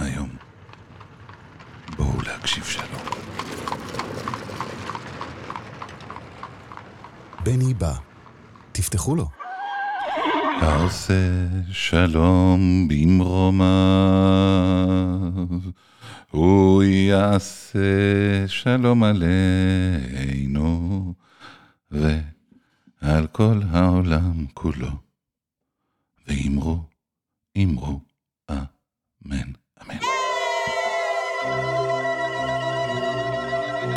היום. בואו להקשיב שלום. בני בא. תפתחו לו. העושה שלום במרומיו, הוא יעשה שלום עלינו ועל כל העולם כולו. ואמרו, אמרו, אמן.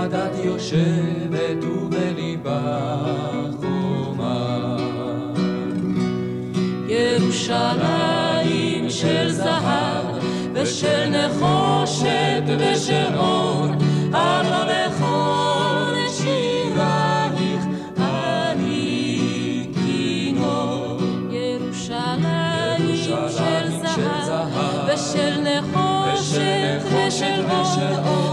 בדד יושבת ובליבה חומה ירושלים של זהב ושל נחושת ושל אור, הלא לכל שירייך אני כינור. ירושלים של זהב ושל נחושת ושל אור,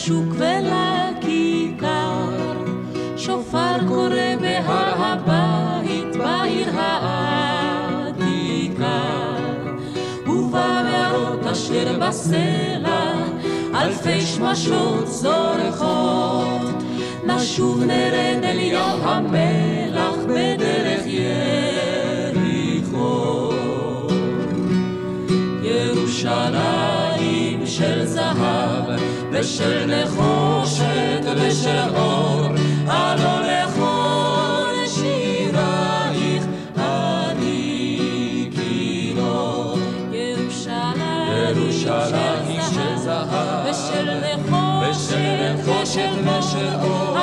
לשוק ולכיכר. שופר קורא בהר הבית, בעיר העתיקה. ובמערות אשר בסלע, אלפי שמשות זורחות. נשוב נרד אל ים המלח בדרך יריחו. ושל נחושת ושל אור, הלא לכל שירייך אני כינור. ירושלים של זהב ושל נחושת ושל אור,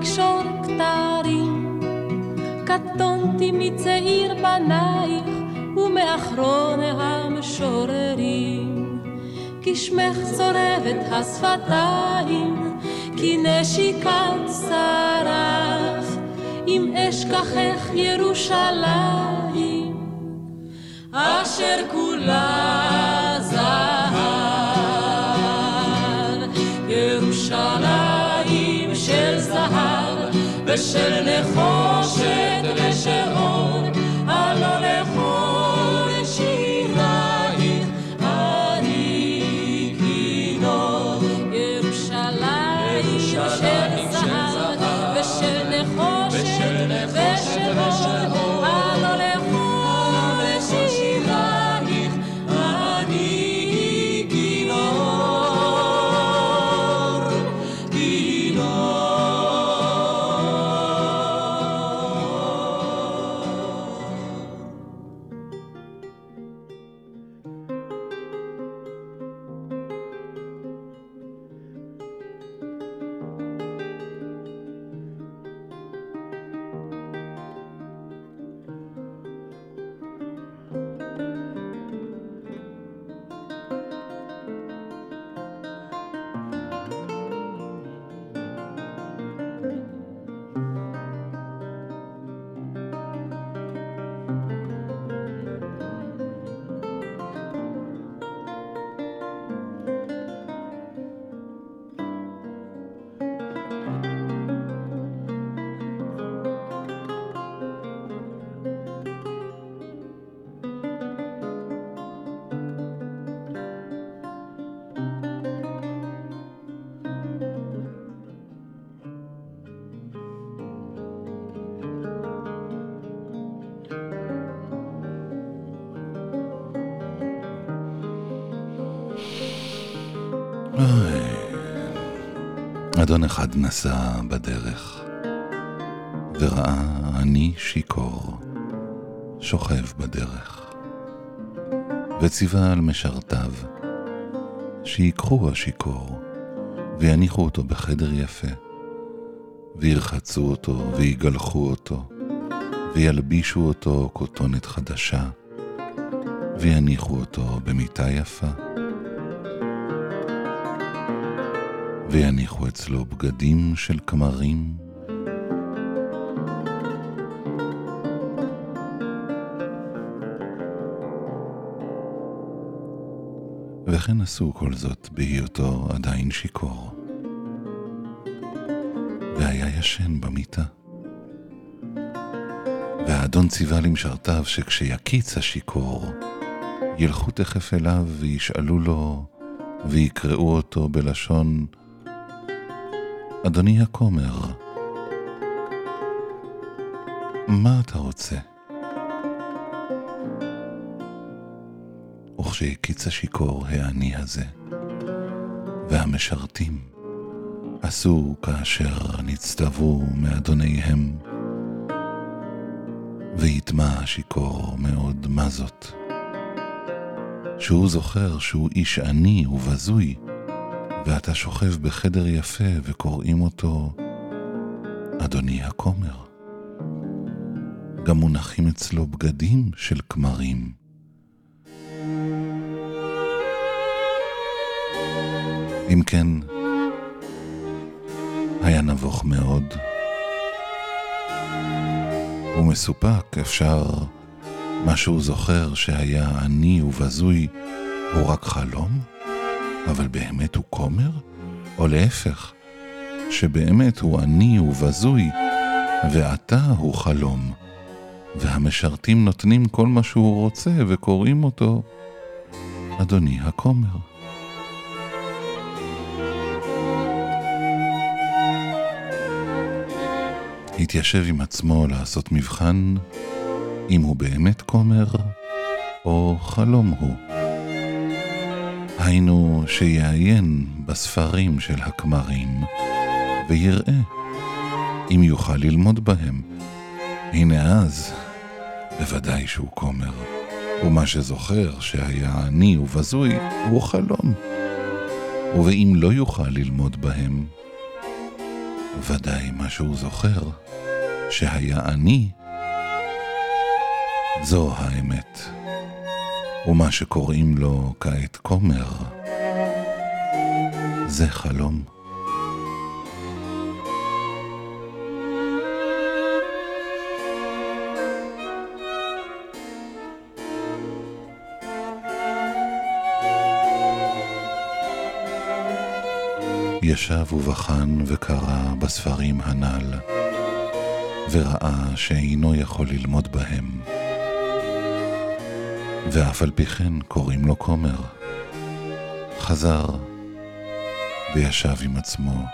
לקשור כתרים. קטונתי מצעיר בנייך, ומאחרון המשוררים. כי שמך צורבת השפתיים, כי נשיקת שרף, אם אשכחך ירושלים, אשר כולה ושל נחושת ושל אור, אדון אחד נסע בדרך, וראה אני שיכור, שוכב בדרך, וציווה על משרתיו, שיקחו השיכור, ויניחו אותו בחדר יפה, וירחצו אותו, ויגלחו אותו, וילבישו אותו כותונת חדשה, ויניחו אותו במיטה יפה. ויניחו אצלו בגדים של כמרים. וכן עשו כל זאת בהיותו עדיין שיכור. והיה ישן במיטה. והאדון ציווה למשרתיו שכשיקיץ השיכור, ילכו תכף אליו וישאלו לו ויקראו אותו בלשון אדוני הכומר, מה אתה רוצה? וכשהקיץ השיכור העני הזה, והמשרתים עשו כאשר נצטוו מאדוניהם, ויטמע השיכור מאוד מה זאת. שהוא זוכר שהוא איש עני ובזוי, ואתה שוכב בחדר יפה וקוראים אותו אדוני הכומר. גם מונחים אצלו בגדים של כמרים. אם כן, היה נבוך מאוד. ומסופק, אפשר, מה שהוא זוכר שהיה עני ובזוי, הוא רק חלום? אבל באמת הוא כומר? או להפך, שבאמת הוא עני ובזוי, ועתה הוא חלום, והמשרתים נותנים כל מה שהוא רוצה וקוראים אותו אדוני הכומר. התיישב עם עצמו לעשות מבחן אם הוא באמת כומר או חלום הוא. היינו שיעיין בספרים של הכמרים ויראה אם יוכל ללמוד בהם. הנה אז, בוודאי שהוא כומר, ומה שזוכר שהיה עני ובזוי הוא חלום. ואם לא יוכל ללמוד בהם, ודאי מה שהוא זוכר שהיה עני, זו האמת. ומה שקוראים לו כעת כומר, זה חלום. ישב ובחן וקרא בספרים הנ"ל, וראה שאינו יכול ללמוד בהם. ואף על פי כן קוראים לו כומר. חזר וישב עם עצמו.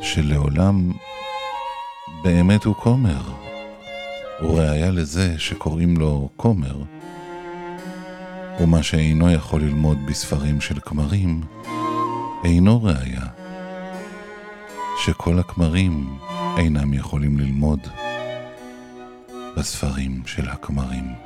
שלעולם באמת הוא כומר, וראיה לזה שקוראים לו כומר, ומה שאינו יכול ללמוד בספרים של כמרים, אינו ראיה שכל הכמרים אינם יכולים ללמוד. בספרים של הכמרים.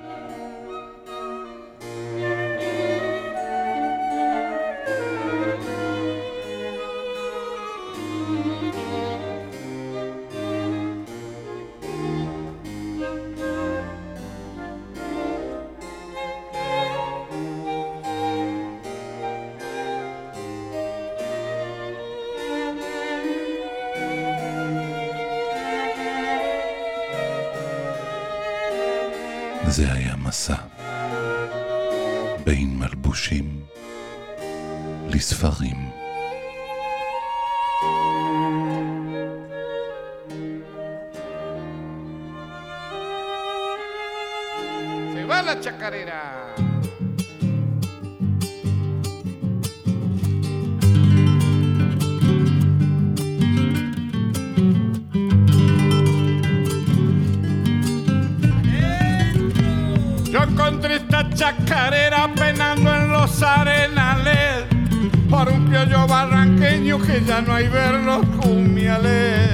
Chacarera penando en los arenales por un piollo barranqueño que ya no hay ver los cumiales.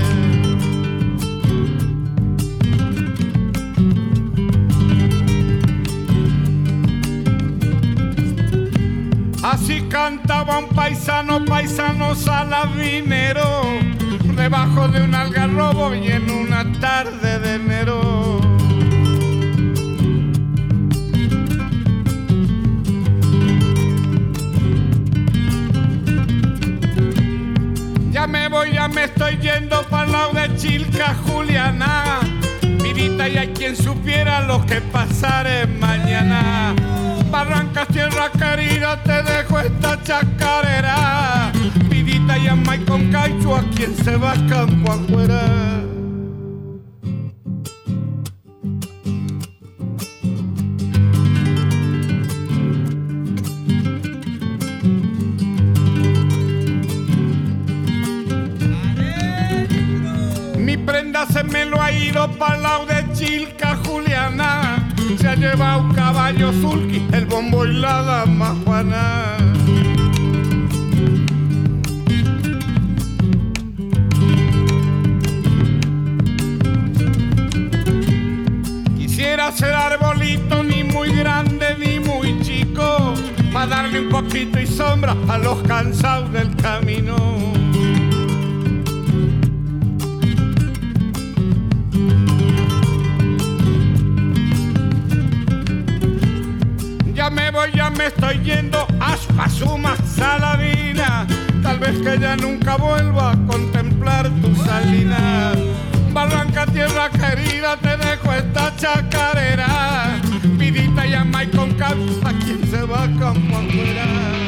Así cantaba un paisano, paisano salabinero, debajo de un algarrobo y en una tarde de enero. Me voy, ya me estoy yendo para lado de Chilca, Juliana. Vidita y hay quien supiera lo que pasaré mañana. Barrancas, tierra querida, te dejo esta chacarera. Vidita y amay con caicho a quien se va campo afuera. Se me lo ha ido para lado de Chilca Juliana. Se ha llevado un caballo sulky, el bombo y la dama Juana. Quisiera ser arbolito ni muy grande ni muy chico, para darle un poquito y sombra a los cansados del camino. Me voy, ya me estoy yendo aspa suma saladina. Tal vez que ya nunca vuelva a contemplar tu salida. Barranca, tierra querida, te dejo esta chacarera. Vidita y amay con cal, a quien se va campo afuera.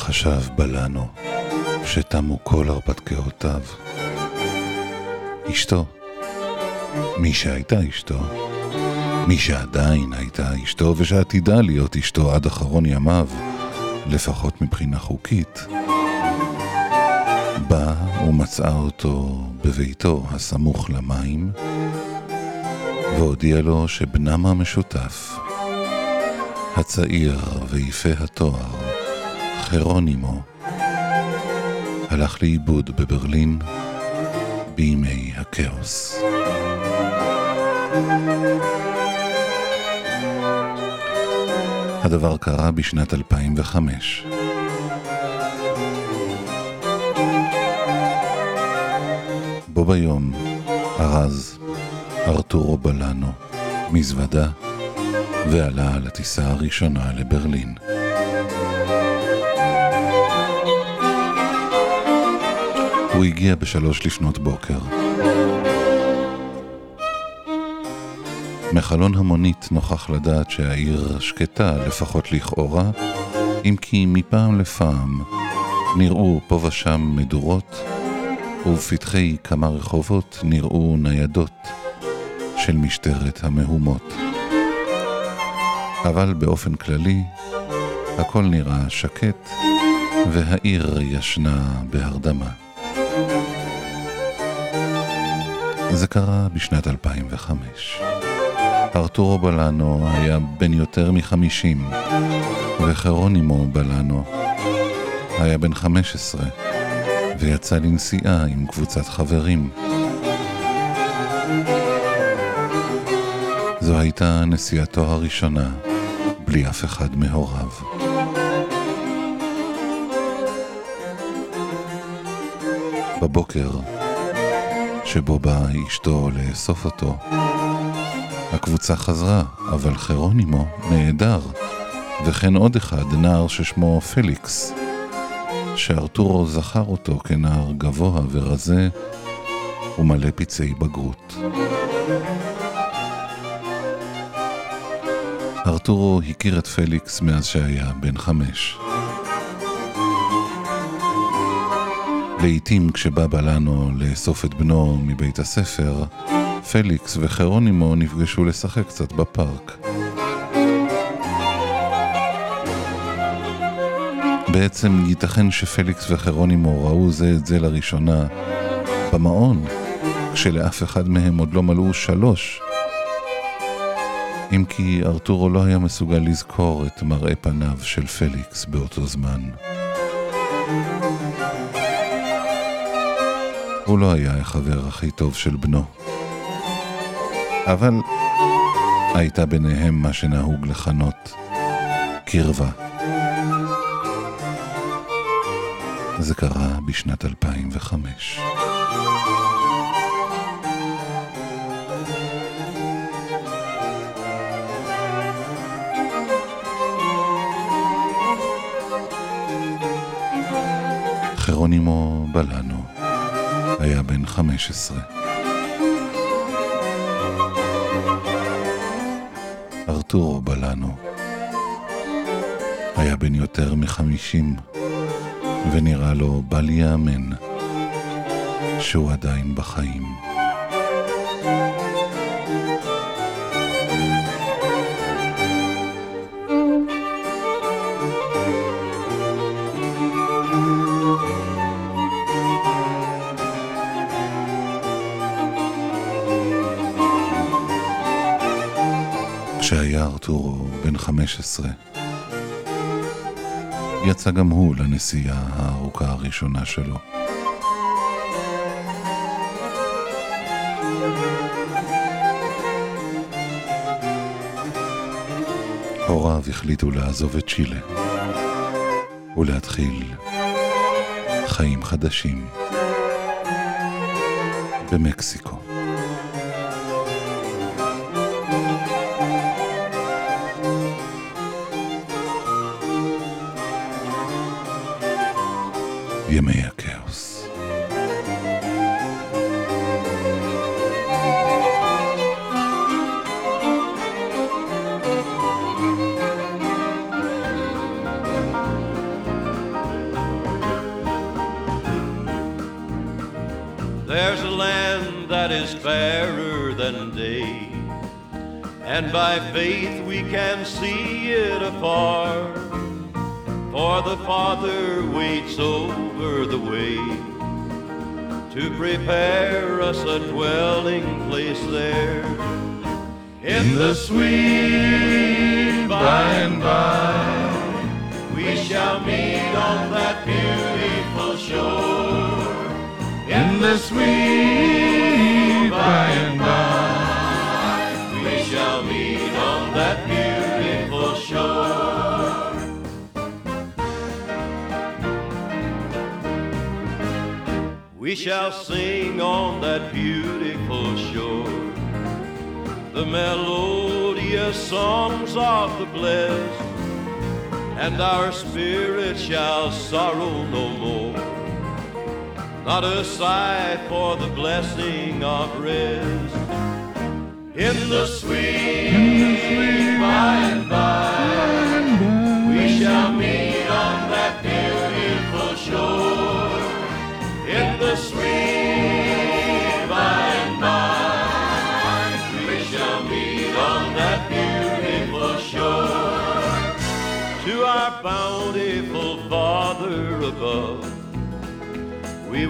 חשב בלנו, שתמו כל הרפתקאותיו. אשתו, מי שהייתה אשתו, מי שעדיין הייתה אשתו ושעתידה להיות אשתו עד אחרון ימיו, לפחות מבחינה חוקית, באה ומצאה אותו בביתו הסמוך למים, והודיעה לו שבנם המשותף, הצעיר ויפה התואר, חרונימו הלך לאיבוד בברלין בימי הכאוס. הדבר קרה בשנת 2005. בו ביום ארז ארתורו בלנו מזוודה ועלה על הטיסה הראשונה לברלין. הוא הגיע בשלוש לפנות בוקר. מחלון המונית נוכח לדעת שהעיר שקטה, לפחות לכאורה, אם כי מפעם לפעם נראו פה ושם מדורות, ובפתחי כמה רחובות נראו ניידות של משטרת המהומות. אבל באופן כללי, הכל נראה שקט, והעיר ישנה בהרדמה. זה קרה בשנת 2005. ארתורו בלאנו היה בן יותר מחמישים, וחרונימו בלאנו היה בן חמש עשרה, ויצא לנסיעה עם קבוצת חברים. זו הייתה נסיעתו הראשונה, בלי אף אחד מהוריו. בבוקר, שבו באה אשתו לאסוף אותו, הקבוצה חזרה, אבל חרונימו נעדר, וכן עוד אחד, נער ששמו פליקס, שארתורו זכר אותו כנער גבוה ורזה ומלא פצעי בגרות. ארתורו הכיר את פליקס מאז שהיה בן חמש. לעתים כשבא בלנו לאסוף את בנו מבית הספר, פליקס וחרונימו נפגשו לשחק קצת בפארק. בעצם ייתכן שפליקס וחרונימו ראו זה את זה לראשונה במעון, כשלאף אחד מהם עוד לא מלאו שלוש. אם כי ארתורו לא היה מסוגל לזכור את מראה פניו של פליקס באותו זמן. הוא לא היה החבר הכי טוב של בנו. אבל הייתה ביניהם מה שנהוג לכנות קרבה. זה קרה בשנת 2005. חרונימו בלאנו היה בן 15. ארתורו בלאנו היה בן יותר מחמישים, ונראה לו בל ייאמן שהוא עדיין בחיים. 15, יצא גם הוא לנסיעה הארוכה הראשונה שלו. הוריו החליטו לעזוב את צ'ילה ולהתחיל חיים חדשים במקסיקו. ימי הכאוס. There's a land that is fairer than day, and by faith we can see it afar. For the Father waits over the way to prepare us a dwelling place there. In the sweet by and by, we shall meet on that beautiful shore. In the sweet by and by, We shall sing on that beautiful shore the melodious songs of the blessed, and our spirit shall sorrow no more. Not a sigh for the blessing of rest. In the sweet, by and by, we shall meet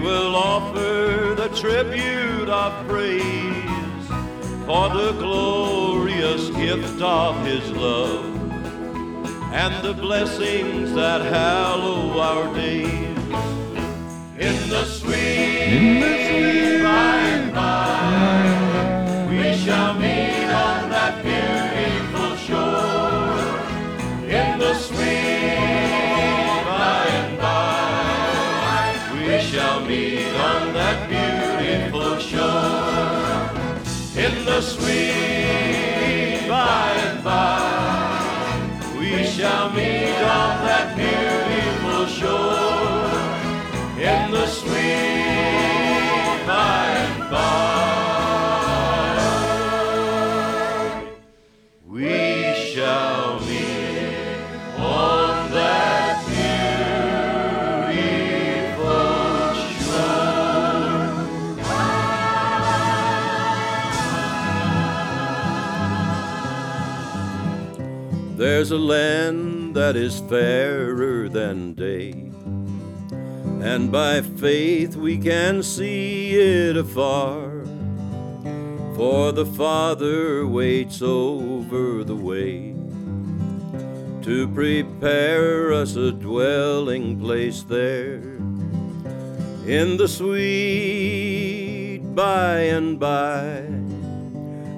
will offer the tribute of praise for the glorious gift of his love and the blessings that hallow our days. In the sweet by and by, we shall meet on the sweet by and by, we shall meet on that beautiful shore. In the sweet There's a land that is fairer than day, and by faith we can see it afar. For the Father waits over the way to prepare us a dwelling place there in the sweet by and by.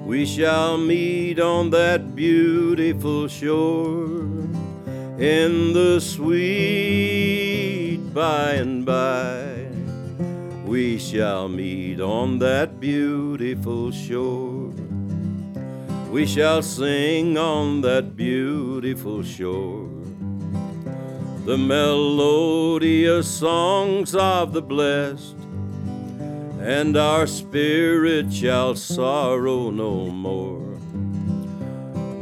We shall meet on that beautiful shore in the sweet by and by. We shall meet on that beautiful shore. We shall sing on that beautiful shore the melodious songs of the blessed and our spirit shall sorrow no more.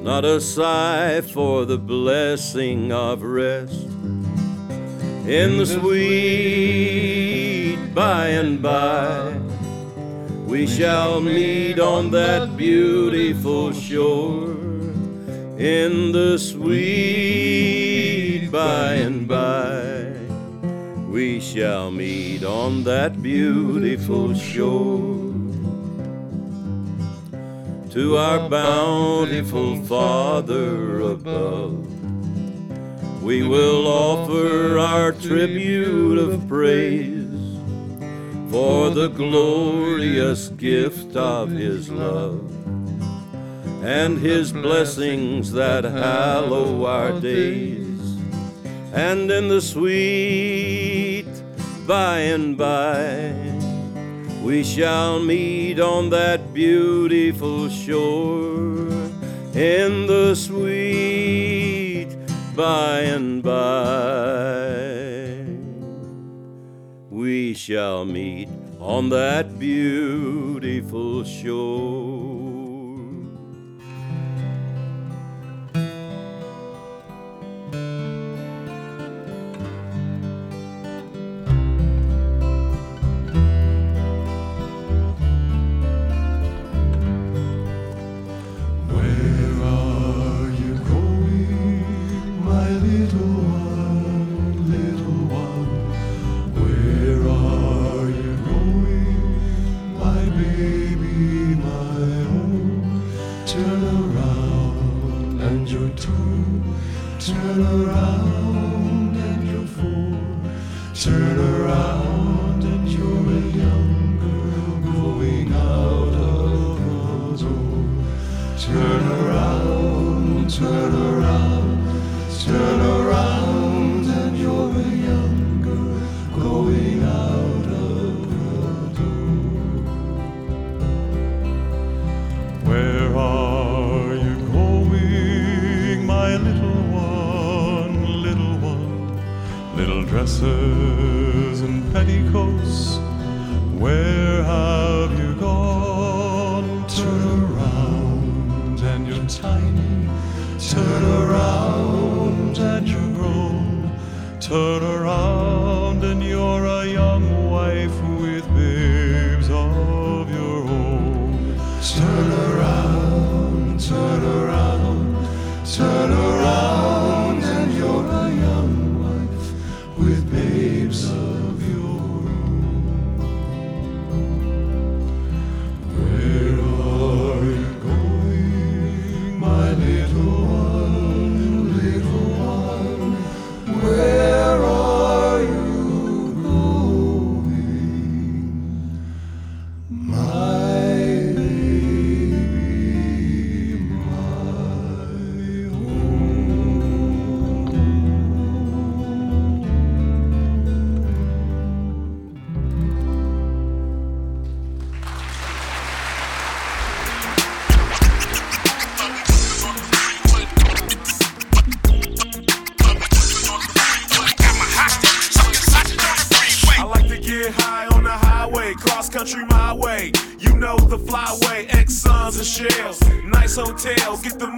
Not a sigh for the blessing of rest in the sweet by and by. We shall meet on that beautiful shore in the sweet by and by we shall meet on that beautiful shore. To our bountiful Father above, we will offer our tribute of praise for the glorious gift of His love and His blessings that hallow our days and in the sweet by and by. We shall meet on that beautiful shore in the sweet by and by. We shall meet on that beautiful shore hotel. Get the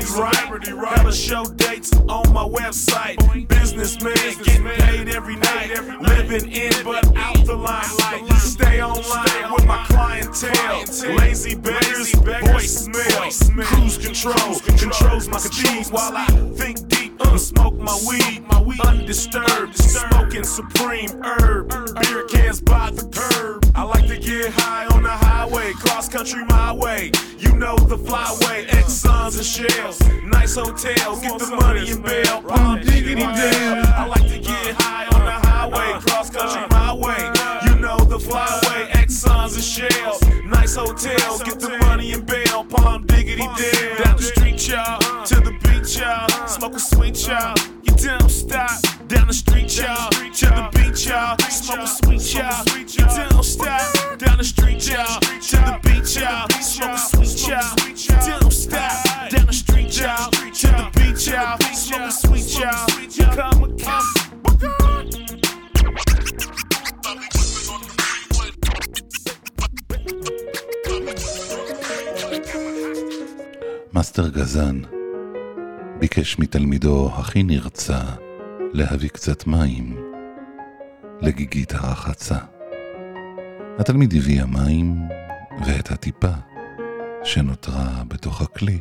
celebrities, right? Hella show dates on my website. Businessman, getting paid every night. Living in but out the limelight. Stay online with my clientele. Lazy beggars, voicemail. Cruise control controls my speed while I think and smoke my weed. Undisturbed, smoking supreme herb. Beer cans by the curb. I like to get high on the highway, cross country my way. You know the flyway, Exxons and shells. Nice hotels, get the money and bail. Palm diggity damn. I like to get high on the highway, cross country my way. The flyway, Exxons and shells. Nice hotels, get the money and bail. Palm diggity damn. Down the street, y'all, to the beach, y'all. Smoke a sweet, y'all. You don't stop. Down the street, y'all, to the beach, y'all. Smoke a sweet, y'all. You don't stop. Down the street, y'all, to the beach, y'all. Smoke a sweet, y'all. You don't stop. Down the street, y'all, to the beach, y'all. Smoke a sweet, y'all. You come and come. מאסטר גזן ביקש מתלמידו הכי נרצע להביא קצת מים לגיגית הרחצה. התלמיד הביא המים ואת הטיפה שנותרה בתוך הכלי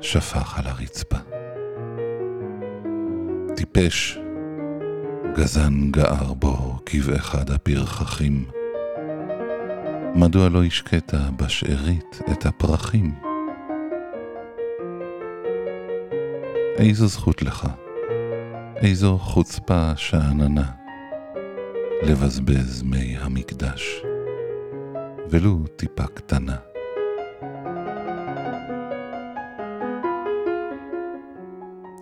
שפך על הרצפה. טיפש, גזן גער בו כבאחד הפרחחים. מדוע לא השקית בשארית את הפרחים? איזו זכות לך, איזו חוצפה שאננה, לבזבז מי המקדש, ולו טיפה קטנה.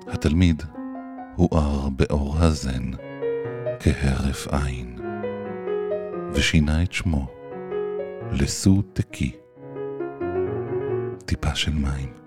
התלמיד הואר באור הזן כהרף עין, ושינה את שמו לסו תקי, טיפה של מים.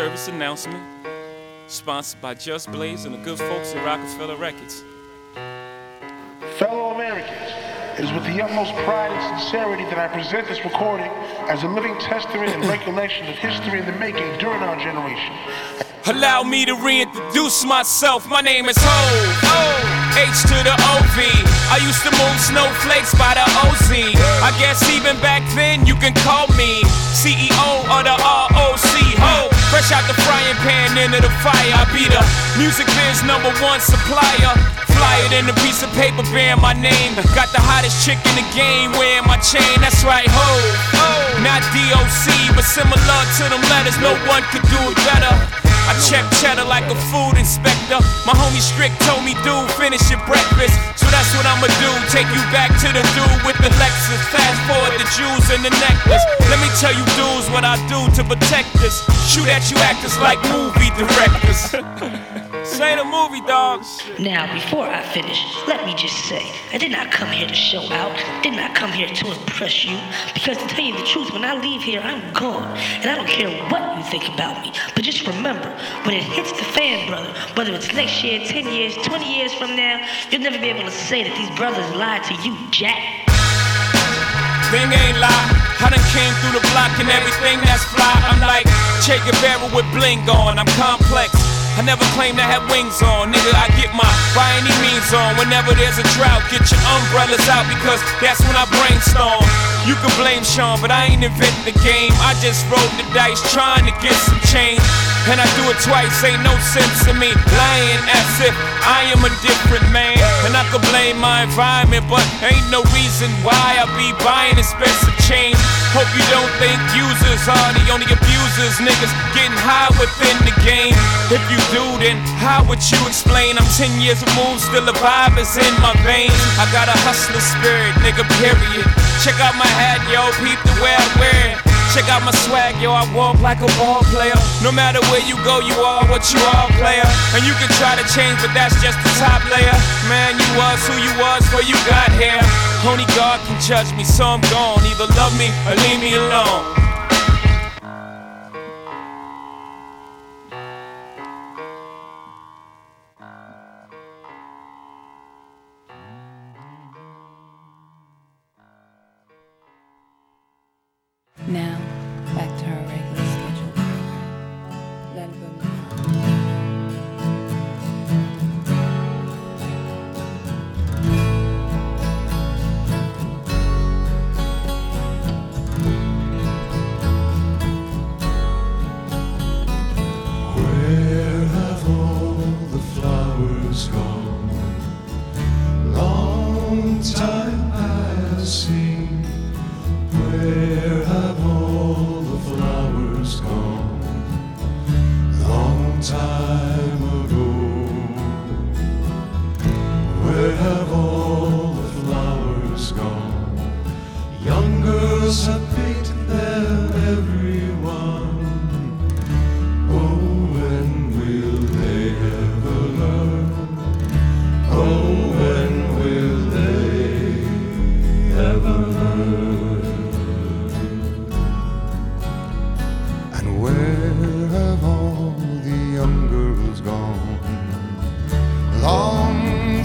Service announcement sponsored by Just Blaze and the good folks at Rockefeller Records. Fellow Americans, it is with the utmost pride and sincerity that I present this recording as a living testament and recollection of history in the making during our generation. Allow me to reintroduce myself. My name is Ho. H to the OV. I used to move snowflakes by the OZ. I guess even back then you can call me CEO of the ROC. Ho. Fresh out the frying pan into the fire. I be the music biz number one supplier. Fly it in a piece of paper bearing my name. Got the hottest chick in the game wearing my chain. That's right, ho. Not DOC, but similar to them letters. No one could do it better. I check cheddar like a food inspector. My homie Strick told me, dude, finish your breakfast. So that's what I'ma do. Take you back to the dude with the Lexus. Fast forward the jewels and the necklace. Let me tell you, dudes, what I do to protect us. Shoot at you actors like movie directors. Say the movie, dog. Now, before I finish, let me just say, I did not come here to show out, did not come here to impress you, because to tell you the truth, when I leave here, I'm gone, and I don't care what you think about me. But just remember, when it hits the fan, brother, whether it's next year, 10 years, 20 years from now, you'll never be able to say that these brothers lied to you, Jack. Thing ain't lie. I done came through the block and everything that's fly. I'm like Che Guevara with bling on. I'm complex. I never claim to have wings on. Nigga, I get my by any means on. Whenever there's a drought, get your umbrellas out because that's when I brainstorm. You can blame Sean, but I ain't invent the game. I just rolled the dice trying to get some change. And I do it twice, ain't no sense in me lying as if I am a different man. And I could blame my environment, but ain't no reason why I be buying expensive. Hope you don't think users are the only abusers. Niggas getting high within the game. If you do, then how would you explain? I'm 10 years removed, still the vibe is in my veins. I got a hustler spirit, nigga, period. Check out my hat, yo, peep the way I wear it. Check out my swag, yo, I walk like a ball player. No matter where you go, you are what you are, player. And you can try to change, but that's just the top layer. Man, you was who you was before you got here. Only God can judge me, so I'm gone. Either love me or leave me alone.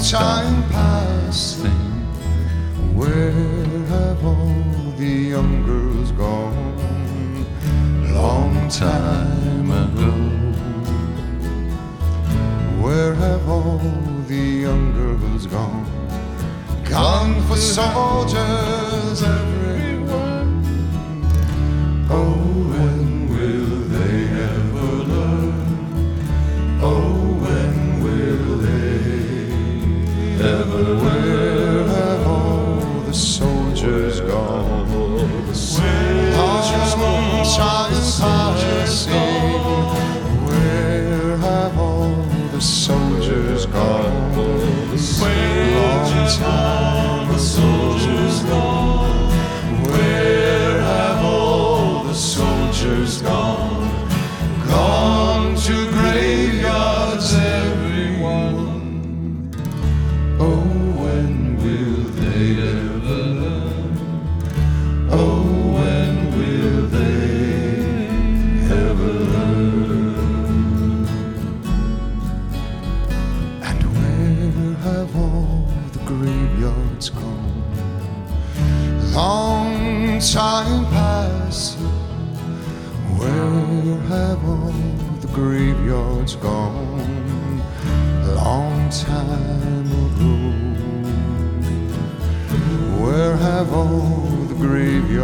Time passing. Where have all the young girls gone? Long time ago. Where have all the young girls gone? Gone for soldiers, everyone. Oh,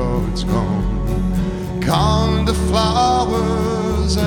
sure it's gone. Come the flowers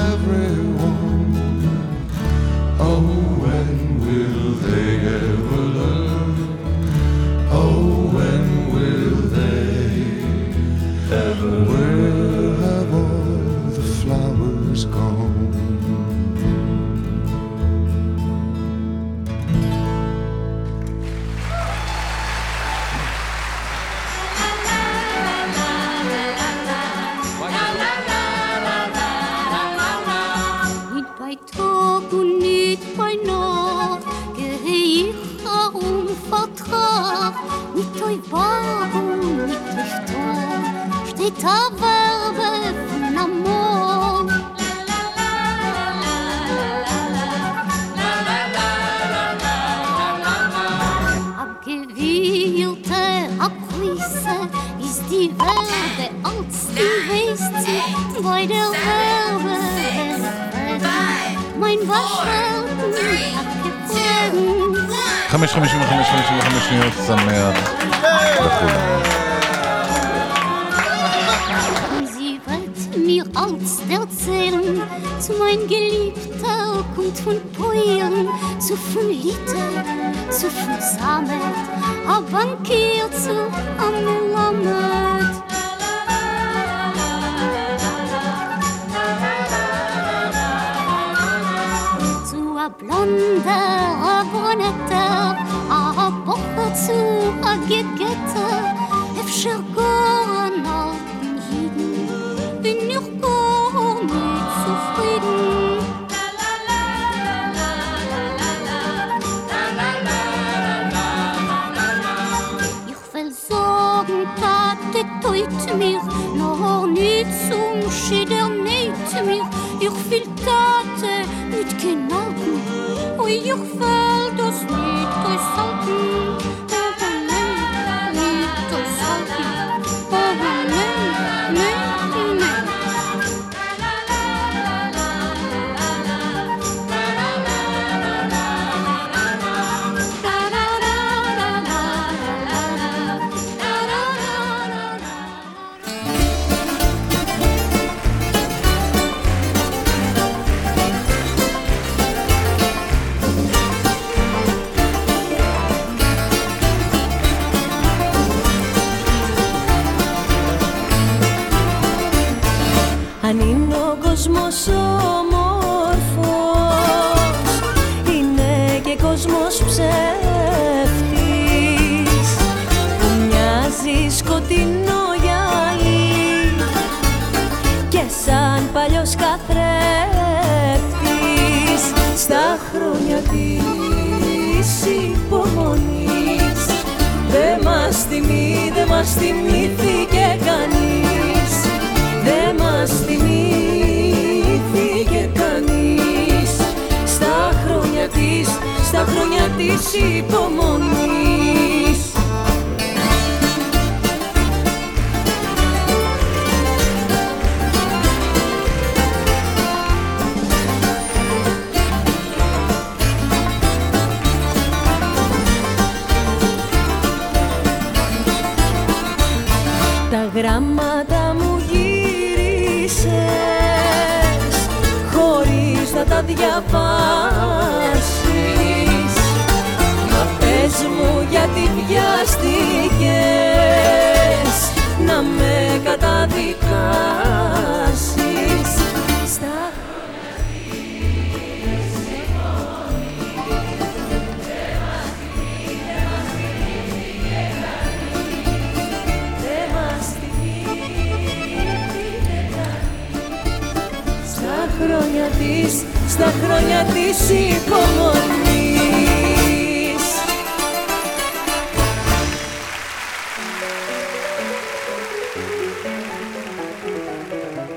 nisi pomognís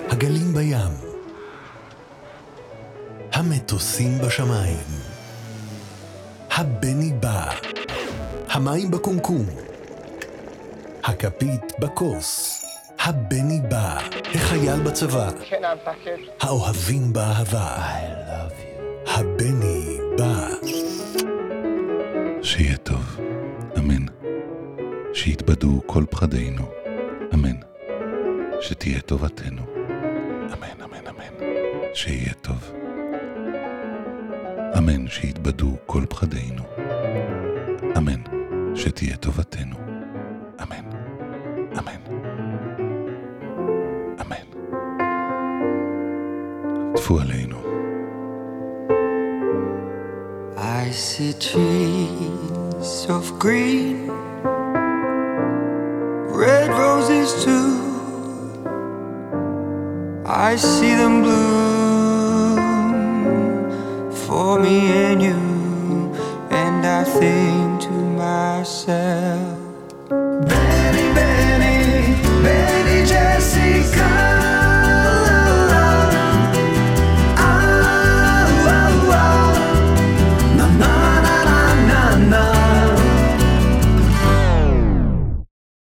הגלים בים המטוסים בשמיים הבני בא המים בקומקום הכפית בכוס הבני בא, החייל בצבא, האוהבים באהבה. יתבדו כל פחדינו, אמן. שתהיה טובתנו, אמן, אמן, אמן. שיהיה טוב. אמן, שיתבדו כל פחדינו. אמן, שתהיה טובתנו. אמן, אמן, אמן. טפו עלינו. I see trees of green I see them blue.